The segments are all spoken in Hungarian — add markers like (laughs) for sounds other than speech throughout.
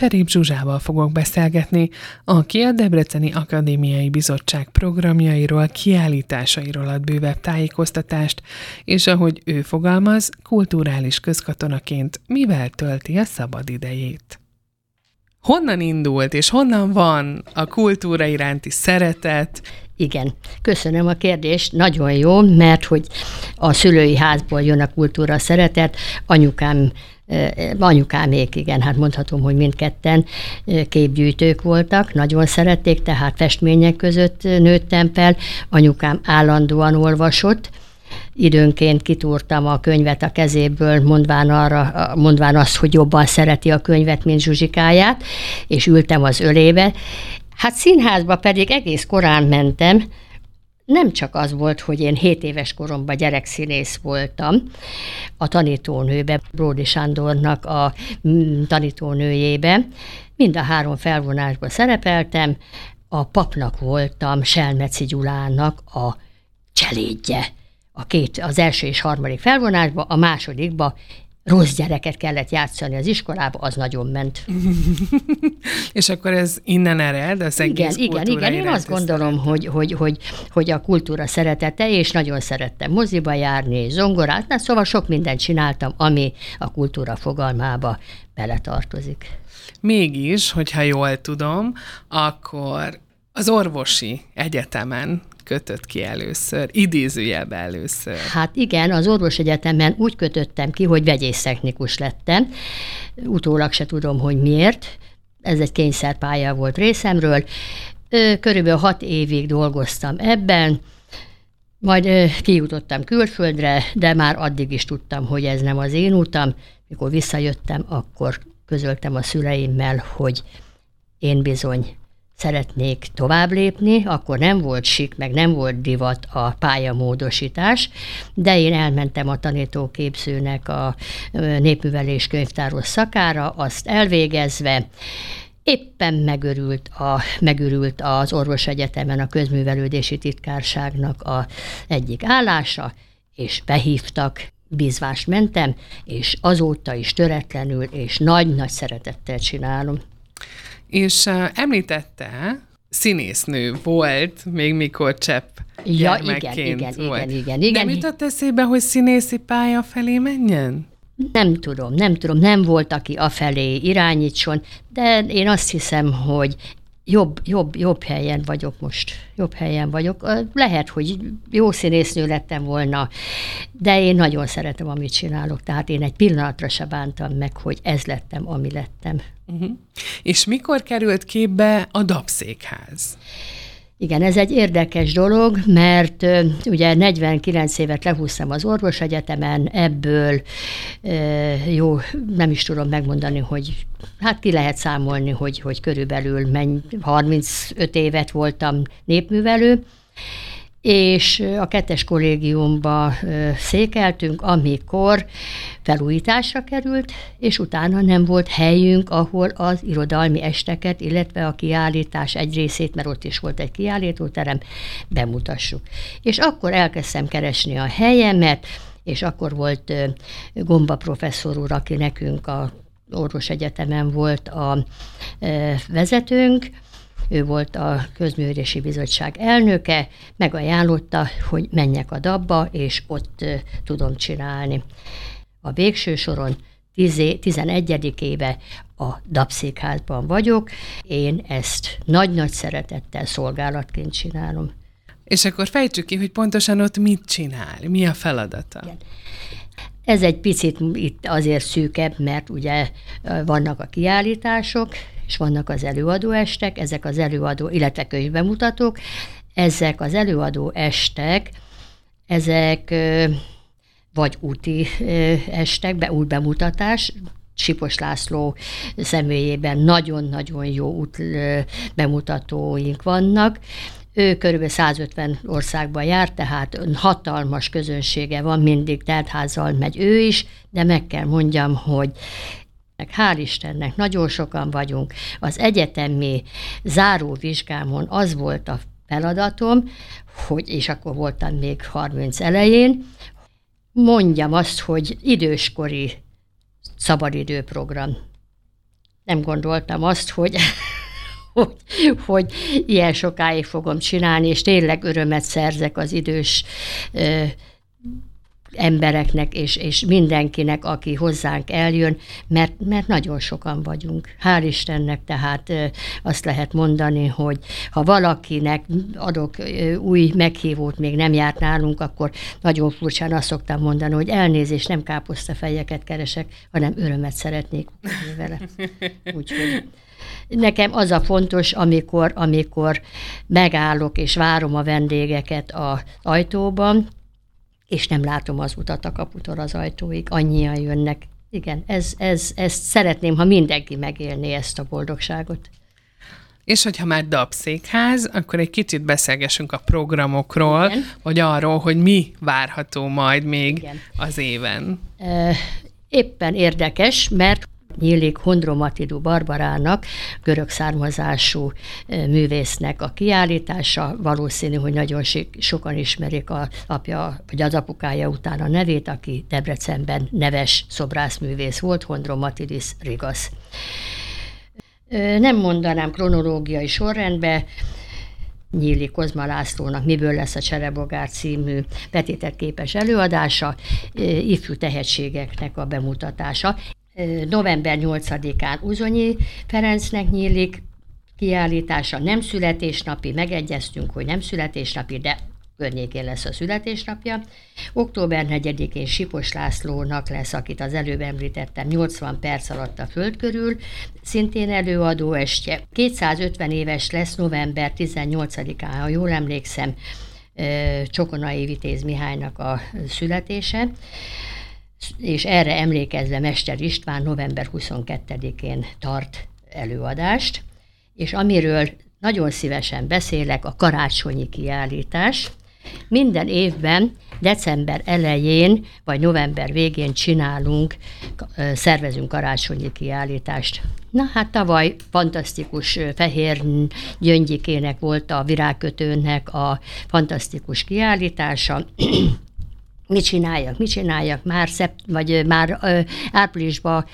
Cserép Zsuzsával fogok beszélgetni, aki a Debreceni Akadémiai Bizottság programjairól, kiállításairól ad bővebb tájékoztatást, és ahogy ő fogalmaz, kulturális közkatonaként mivel tölti a szabadidejét. Honnan indult és honnan van a kultúra iránti szeretet? Igen, köszönöm a kérdést, nagyon jó, mert hogy a szülői házból jön a kultúra szeretet, anyukám Anyukámék, igen, hát mondhatom, hogy mindketten képgyűjtők voltak, nagyon szerették, tehát festmények között nőttem fel. Anyukám állandóan olvasott, időnként kitúrtam a könyvet a kezéből, mondván, arra, mondván azt, hogy jobban szereti a könyvet, mint Zsuzsikáját, és ültem az ölébe. Hát színházba pedig egész korán mentem, nem csak az volt, hogy én 7 éves koromban gyerekszínész voltam, a tanítónőbe, Bródi Sándornak a mm, tanítónőjébe, mind a három felvonásban szerepeltem, a papnak voltam Selmeci Gyulának a cselédje. A két, az első és harmadik felvonásban, a másodikba rossz gyereket kellett játszani az iskolába, az nagyon ment. (laughs) és akkor ez innen ered, az egész Igen, igen, igen. Én azt gondolom, hogy, hogy, hogy, hogy a kultúra szeretete, és nagyon szerettem moziba járni, zongorát, na, szóval sok mindent csináltam, ami a kultúra fogalmába beletartozik. Mégis, hogyha jól tudom, akkor az orvosi egyetemen kötött ki először, idézőjelbe először? Hát igen, az orvosegyetemen úgy kötöttem ki, hogy vegyésztechnikus lettem. Utólag se tudom, hogy miért. Ez egy kényszerpálya volt részemről. Körülbelül hat évig dolgoztam ebben, majd kijutottam külföldre, de már addig is tudtam, hogy ez nem az én utam. Mikor visszajöttem, akkor közöltem a szüleimmel, hogy én bizony szeretnék tovább lépni, akkor nem volt sik, meg nem volt divat a pályamódosítás, de én elmentem a tanítóképzőnek a népművelés könyvtáros szakára, azt elvégezve, éppen megörült, a, megörült az orvosegyetemen a közművelődési titkárságnak a egyik állása, és behívtak, bízvást mentem, és azóta is töretlenül és nagy-nagy szeretettel csinálom. És említette, színésznő volt, még mikor csepp ja, igen, igen, volt. igen, igen, igen. Nem jutott eszébe, hogy színészi pálya felé menjen? Nem tudom, nem tudom, nem volt, aki afelé irányítson, de én azt hiszem, hogy jobb, jobb, jobb helyen vagyok most. Jobb helyen vagyok. Lehet, hogy jó színésznő lettem volna, de én nagyon szeretem, amit csinálok. Tehát én egy pillanatra se bántam meg, hogy ez lettem, ami lettem. Uh-huh. És mikor került képbe a Dabszékház? Igen, ez egy érdekes dolog, mert ugye 49 évet lehúztam az orvosegyetemen, ebből jó, nem is tudom megmondani, hogy hát ki lehet számolni, hogy, hogy körülbelül menny, 35 évet voltam népművelő, és a kettes kollégiumba székeltünk, amikor felújításra került, és utána nem volt helyünk, ahol az irodalmi esteket, illetve a kiállítás egy részét, mert ott is volt egy kiállítóterem, bemutassuk. És akkor elkezdtem keresni a helyemet, és akkor volt Gomba professzor úr, aki nekünk a orvosegyetemen volt a vezetőnk, ő volt a közművési bizottság elnöke, megajánlotta, hogy menjek a dabba, és ott tudom csinálni. A végső soron 11. éve a dabszékházban vagyok, én ezt nagy-nagy szeretettel szolgálatként csinálom. És akkor fejtsük ki, hogy pontosan ott mit csinál, mi a feladata. Igen. Ez egy picit itt azért szűkebb, mert ugye vannak a kiállítások, és vannak az előadó estek, ezek az előadó, illetve könyvbemutatók, ezek az előadó estek, ezek vagy úti estek, be, út bemutatás, Sipos László személyében nagyon-nagyon jó út bemutatóink vannak. Ő körülbelül 150 országban jár, tehát hatalmas közönsége van, mindig teltházzal megy ő is, de meg kell mondjam, hogy Hál' Istennek, nagyon sokan vagyunk. Az egyetemi záróvizsgámon az volt a feladatom, hogy, és akkor voltam még 30 elején, mondjam azt, hogy időskori szabadidőprogram. nem gondoltam azt, hogy (laughs) hogy, hogy ilyen sokáig fogom csinálni, és tényleg örömet szerzek az idős ö, embereknek és, és mindenkinek, aki hozzánk eljön, mert, mert nagyon sokan vagyunk. Hál' Istennek tehát azt lehet mondani, hogy ha valakinek adok új meghívót, még nem járt nálunk, akkor nagyon furcsán azt szoktam mondani, hogy elnézést, nem káposztafejeket keresek, hanem örömet szeretnék vele. (laughs) Úgyhogy Nekem az a fontos, amikor, amikor megállok és várom a vendégeket az ajtóban, és nem látom az utat a kaputól az ajtóig, annyian jönnek. Igen, ez, ez, ez szeretném, ha mindenki megélné ezt a boldogságot. És hogyha már dabszékház, akkor egy kicsit beszélgessünk a programokról, Igen. vagy arról, hogy mi várható majd még Igen. az éven. Éppen érdekes, mert nyílik Hondromatidu Barbarának, görög származású művésznek a kiállítása. Valószínű, hogy nagyon sokan ismerik a apja, vagy az apukája után a nevét, aki Debrecenben neves szobrászművész volt, Hondromatidis Rigas. Nem mondanám kronológiai sorrendbe, Nyíli Kozma Lászlónak Miből lesz a Cserebogár című vetítettképes előadása, ifjú tehetségeknek a bemutatása november 8-án Uzonyi Ferencnek nyílik kiállítása, nem születésnapi, megegyeztünk, hogy nem születésnapi, de környékén lesz a születésnapja. Október 4-én Sipos Lászlónak lesz, akit az előbb említettem, 80 perc alatt a föld körül, szintén előadó estje. 250 éves lesz november 18-án, ha jól emlékszem, Csokonai Vitéz Mihálynak a születése és erre emlékezve Mester István november 22-én tart előadást, és amiről nagyon szívesen beszélek, a karácsonyi kiállítás. Minden évben december elején vagy november végén csinálunk, szervezünk karácsonyi kiállítást. Na hát tavaly fantasztikus Fehér Gyöngyikének volt a virágkötőnek a fantasztikus kiállítása, mit csináljak, mit csináljak, már, szept, vagy már ö, áprilisban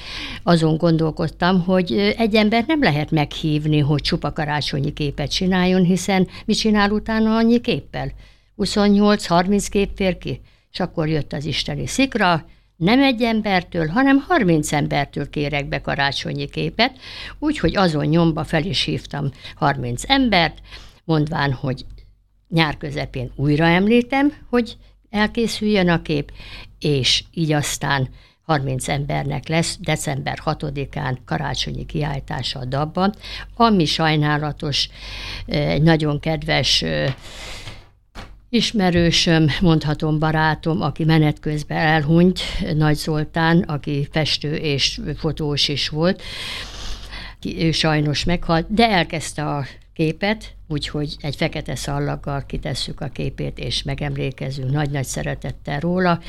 azon gondolkodtam, hogy egy ember nem lehet meghívni, hogy csupa karácsonyi képet csináljon, hiszen mit csinál utána annyi képpel? 28-30 kép fér ki? És akkor jött az isteni szikra, nem egy embertől, hanem 30 embertől kérek be karácsonyi képet, úgyhogy azon nyomba fel is hívtam 30 embert, mondván, hogy nyár közepén újra említem, hogy elkészüljön a kép, és így aztán 30 embernek lesz december 6-án karácsonyi kiállítása a dabban, ami sajnálatos, nagyon kedves ismerősöm, mondhatom barátom, aki menet közben elhunyt, Nagy Zoltán, aki festő és fotós is volt, ő sajnos meghalt, de elkezdte a képet, úgyhogy egy fekete szallaggal kitesszük a képét, és megemlékezünk nagy-nagy szeretettel róla.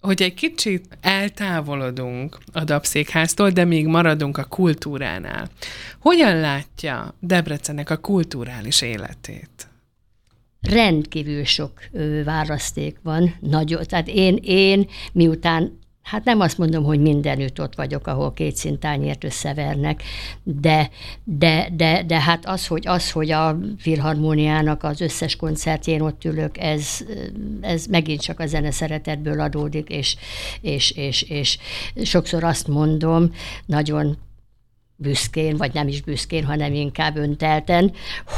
Hogy egy kicsit eltávolodunk a Dabszékháztól, de még maradunk a kultúránál. Hogyan látja Debrecenek a kulturális életét? rendkívül sok választék van, nagyon. Tehát én, én miután Hát nem azt mondom, hogy mindenütt ott vagyok, ahol két szintányért összevernek, de, de, de, de hát az, hogy, az, hogy a filharmóniának az összes koncertjén ott ülök, ez, ez megint csak a zene szeretetből adódik, és, és, és, és sokszor azt mondom, nagyon büszkén, vagy nem is büszkén, hanem inkább öntelten,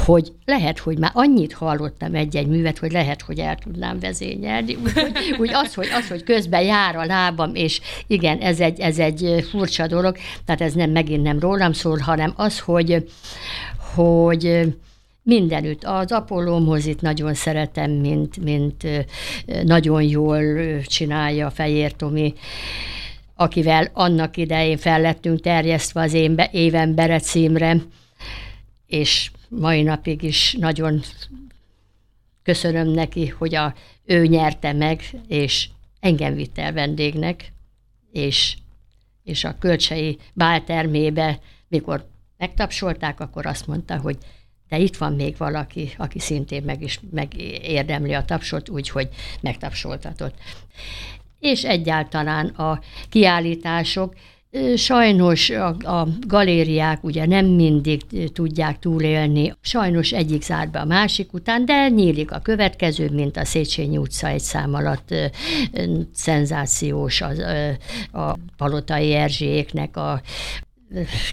hogy lehet, hogy már annyit hallottam egy-egy művet, hogy lehet, hogy el tudnám vezényelni. Úgy, úgy az, hogy, az, hogy közben jár a lábam, és igen, ez egy, ez egy furcsa dolog, tehát ez nem megint nem rólam szól, hanem az, hogy, hogy mindenütt. Az Apollómhoz itt nagyon szeretem, mint, mint nagyon jól csinálja Fejér Tomi akivel annak idején fellettünk terjesztve az én be, évembere címre, és mai napig is nagyon köszönöm neki, hogy a, ő nyerte meg, és engem vitt el vendégnek, és, és a kölcsei báltermébe, mikor megtapsolták, akkor azt mondta, hogy de itt van még valaki, aki szintén meg is megérdemli a tapsot, úgyhogy megtapsoltatott és egyáltalán a kiállítások Sajnos a, a galériák ugye nem mindig tudják túlélni, sajnos egyik zár be a másik után, de nyílik a következő, mint a Széchenyi utca egy szám alatt szenzációs az, a Palotai Erzséknek a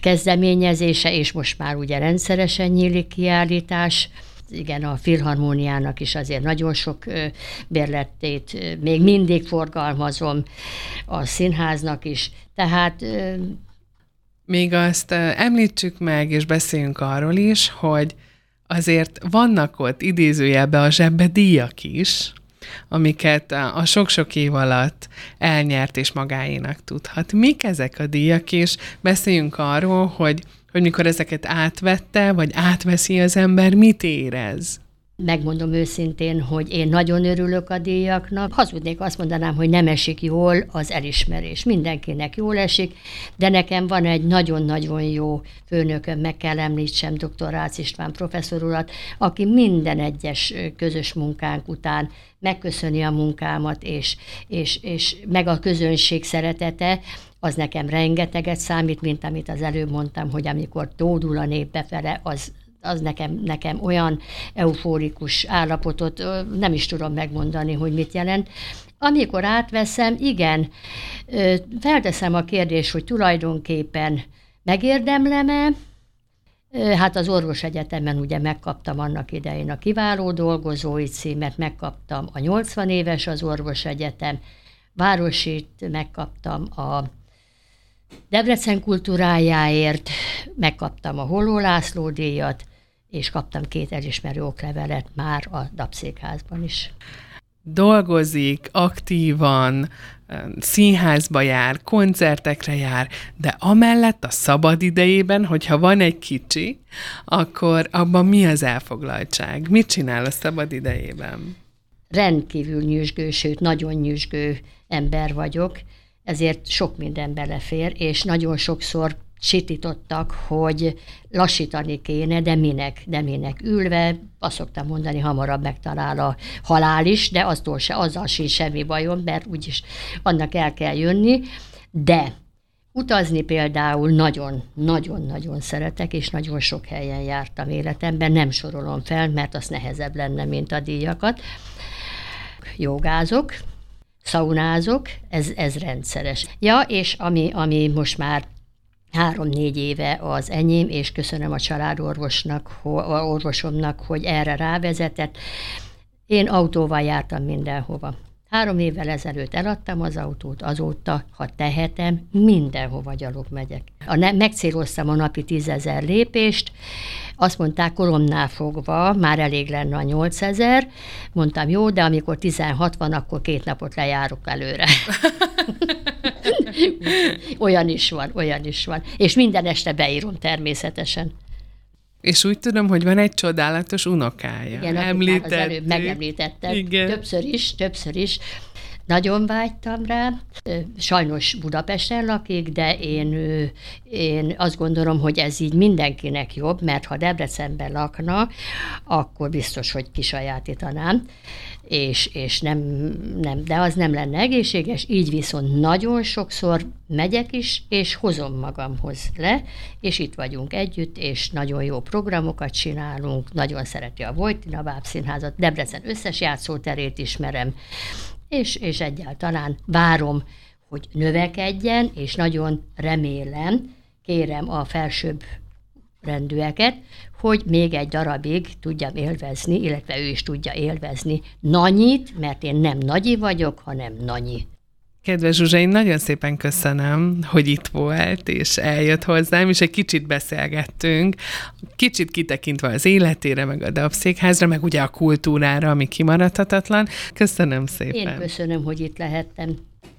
kezdeményezése, és most már ugye rendszeresen nyílik kiállítás igen, a filharmóniának is azért nagyon sok bérletét még mindig forgalmazom, a színháznak is. Tehát még azt említsük meg, és beszéljünk arról is, hogy azért vannak ott idézőjelben a zsebbe díjak is, amiket a sok-sok év alatt elnyert és magáénak tudhat. Mik ezek a díjak, és beszéljünk arról, hogy hogy mikor ezeket átvette, vagy átveszi az ember, mit érez? Megmondom őszintén, hogy én nagyon örülök a díjaknak. Hazudnék, azt mondanám, hogy nem esik jól az elismerés. Mindenkinek jól esik, de nekem van egy nagyon-nagyon jó főnököm, meg kell említsem dr. Rácz István professzor urat, aki minden egyes közös munkánk után megköszöni a munkámat, és, és, és meg a közönség szeretete, az nekem rengeteget számít, mint amit az előbb mondtam, hogy amikor tódul a nép befele, az, az nekem, nekem olyan eufórikus állapotot, nem is tudom megmondani, hogy mit jelent. Amikor átveszem, igen, felteszem a kérdést, hogy tulajdonképpen megérdemlem-e, Hát az orvos egyetemen ugye megkaptam annak idején a kiváló dolgozói címet, megkaptam a 80 éves az orvos egyetem, városit megkaptam a Debrecen kultúrájáért megkaptam a Holló László díjat, és kaptam két elismerő oklevelet már a Dapszékházban is. Dolgozik aktívan, színházba jár, koncertekre jár, de amellett a szabad idejében, hogyha van egy kicsi, akkor abban mi az elfoglaltság? Mit csinál a szabad idejében? Rendkívül nyüzsgő, sőt nagyon nyüzsgő ember vagyok, ezért sok minden belefér, és nagyon sokszor sitítottak, hogy lassítani kéne, de minek, de minek. Ülve, azt szoktam mondani, hamarabb megtalál a halál is, de aztól se, azzal sincs semmi bajom, mert úgyis annak el kell jönni, de Utazni például nagyon-nagyon-nagyon szeretek, és nagyon sok helyen jártam életemben, nem sorolom fel, mert az nehezebb lenne, mint a díjakat. Jogázok, szaunázok, ez, ez rendszeres. Ja, és ami, ami most már három-négy éve az enyém, és köszönöm a családorvosnak, a orvosomnak, hogy erre rávezetett. Én autóval jártam mindenhova. Három évvel ezelőtt eladtam az autót, azóta, ha tehetem, mindenhova gyalog megyek. A ne, megcéloztam a napi tízezer lépést, azt mondták, koromnál fogva már elég lenne a 8000. Mondtam, jó, de amikor 16 van, akkor két napot lejárok előre. (laughs) (laughs) olyan is van, olyan is van. És minden este beírom természetesen. És úgy tudom, hogy van egy csodálatos unokája. Igen, az előbb megemlítettem. Igen. Többször is, többször is. Nagyon vágytam rá. Sajnos Budapesten lakik, de én, én azt gondolom, hogy ez így mindenkinek jobb, mert ha Debrecenben lakna, akkor biztos, hogy kisajátítanám, és, és nem, nem, de az nem lenne egészséges, így viszont nagyon sokszor megyek is, és hozom magamhoz le, és itt vagyunk együtt, és nagyon jó programokat csinálunk, nagyon szereti a Vojtina Bábszínházat, Debrecen összes játszóterét ismerem, és, és egyáltalán várom, hogy növekedjen, és nagyon remélem, kérem a felsőbb rendűeket, hogy még egy darabig tudjam élvezni, illetve ő is tudja élvezni Nanyit, mert én nem Nagyi vagyok, hanem Nanyi. Kedves Zsuzsa, én nagyon szépen köszönöm, hogy itt volt, és eljött hozzám, és egy kicsit beszélgettünk, kicsit kitekintve az életére, meg a Dabszékházra, meg ugye a kultúrára, ami kimaradhatatlan. Köszönöm szépen. Én köszönöm, hogy itt lehettem.